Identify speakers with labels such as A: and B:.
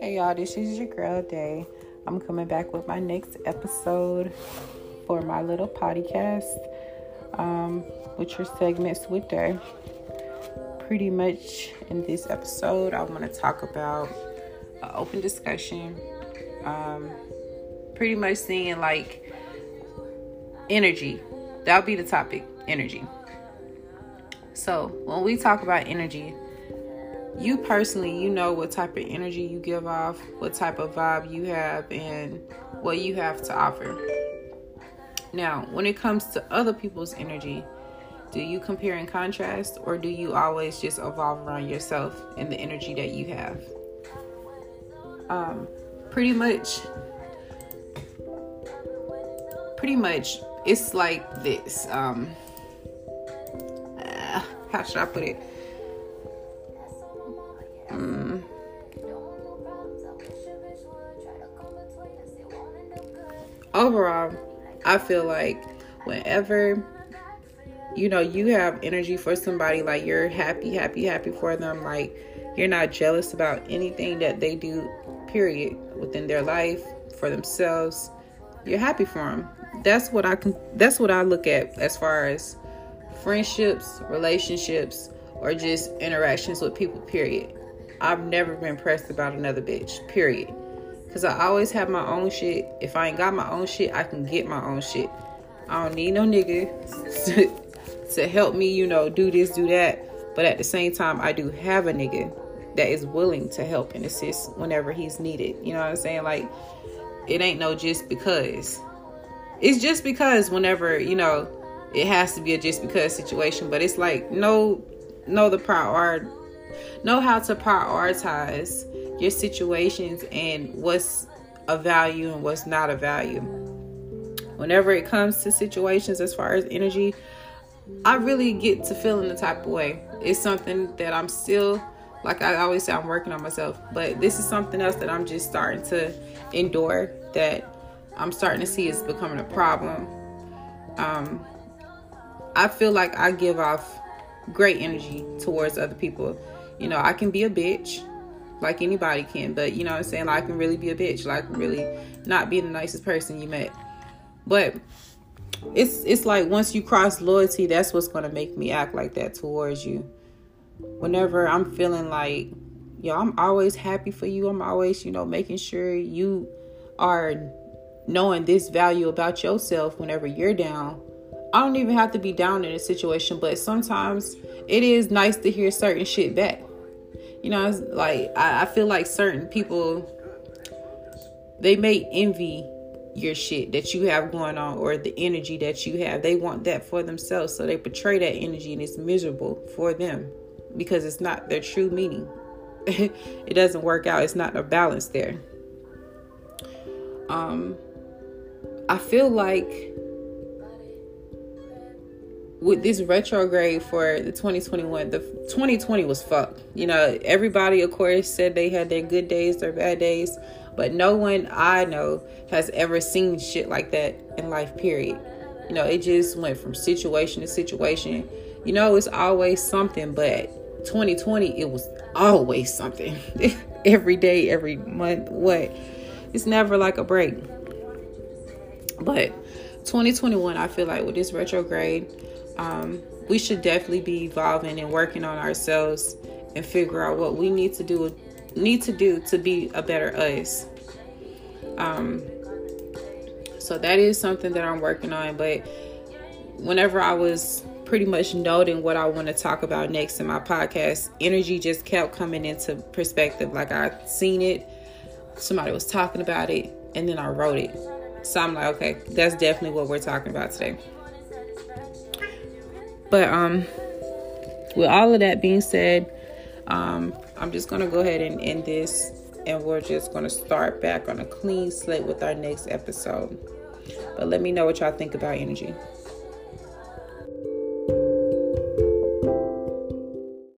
A: Hey y'all, this is your girl Day. I'm coming back with my next episode for my little podcast, um, with your segments with Day. Pretty much in this episode, I want to talk about an open discussion. Um, pretty much seeing like energy. That'll be the topic energy. So, when we talk about energy, you personally, you know what type of energy you give off, what type of vibe you have, and what you have to offer. Now, when it comes to other people's energy, do you compare and contrast, or do you always just evolve around yourself and the energy that you have? Um, pretty much, pretty much, it's like this. Um, how should I put it? Mm. Overall, I feel like whenever you know you have energy for somebody, like you're happy, happy, happy for them, like you're not jealous about anything that they do, period, within their life for themselves. You're happy for them. That's what I can. That's what I look at as far as friendships, relationships, or just interactions with people. Period. I've never been pressed about another bitch, period. Because I always have my own shit. If I ain't got my own shit, I can get my own shit. I don't need no nigga to, to help me, you know, do this, do that. But at the same time, I do have a nigga that is willing to help and assist whenever he's needed. You know what I'm saying? Like, it ain't no just because. It's just because whenever, you know, it has to be a just because situation. But it's like, know know the priority know how to prioritize your situations and what's a value and what's not a value. Whenever it comes to situations as far as energy, I really get to feeling the type of way. It's something that I'm still, like I always say, I'm working on myself. But this is something else that I'm just starting to endure that I'm starting to see is becoming a problem. Um, I feel like I give off great energy towards other people you know, I can be a bitch like anybody can, but you know I'm saying? Like, I can really be a bitch. Like, really not be the nicest person you met. But it's it's like once you cross loyalty, that's what's gonna make me act like that towards you. Whenever I'm feeling like, yo, I'm always happy for you. I'm always, you know, making sure you are knowing this value about yourself whenever you're down. I don't even have to be down in a situation, but sometimes it is nice to hear certain shit back. You know, like I, I feel like certain people they may envy your shit that you have going on or the energy that you have. They want that for themselves. So they portray that energy and it's miserable for them because it's not their true meaning. it doesn't work out. It's not a balance there. Um I feel like with this retrograde for the 2021 the 2020 was fucked. You know everybody of course said they had their good days their bad days but no one i know has ever seen shit like that in life period. You know it just went from situation to situation. You know it's always something but 2020 it was always something. Every day every month what? It's never like a break. But 2021 i feel like with this retrograde um, we should definitely be evolving and working on ourselves and figure out what we need to do need to do to be a better us. Um, so that is something that I'm working on. But whenever I was pretty much noting what I want to talk about next in my podcast, energy just kept coming into perspective. Like I seen it, somebody was talking about it, and then I wrote it. So I'm like, okay, that's definitely what we're talking about today. But um, with all of that being said, um, I'm just gonna go ahead and end this, and we're just gonna start back on a clean slate with our next episode. But let me know what y'all think about energy.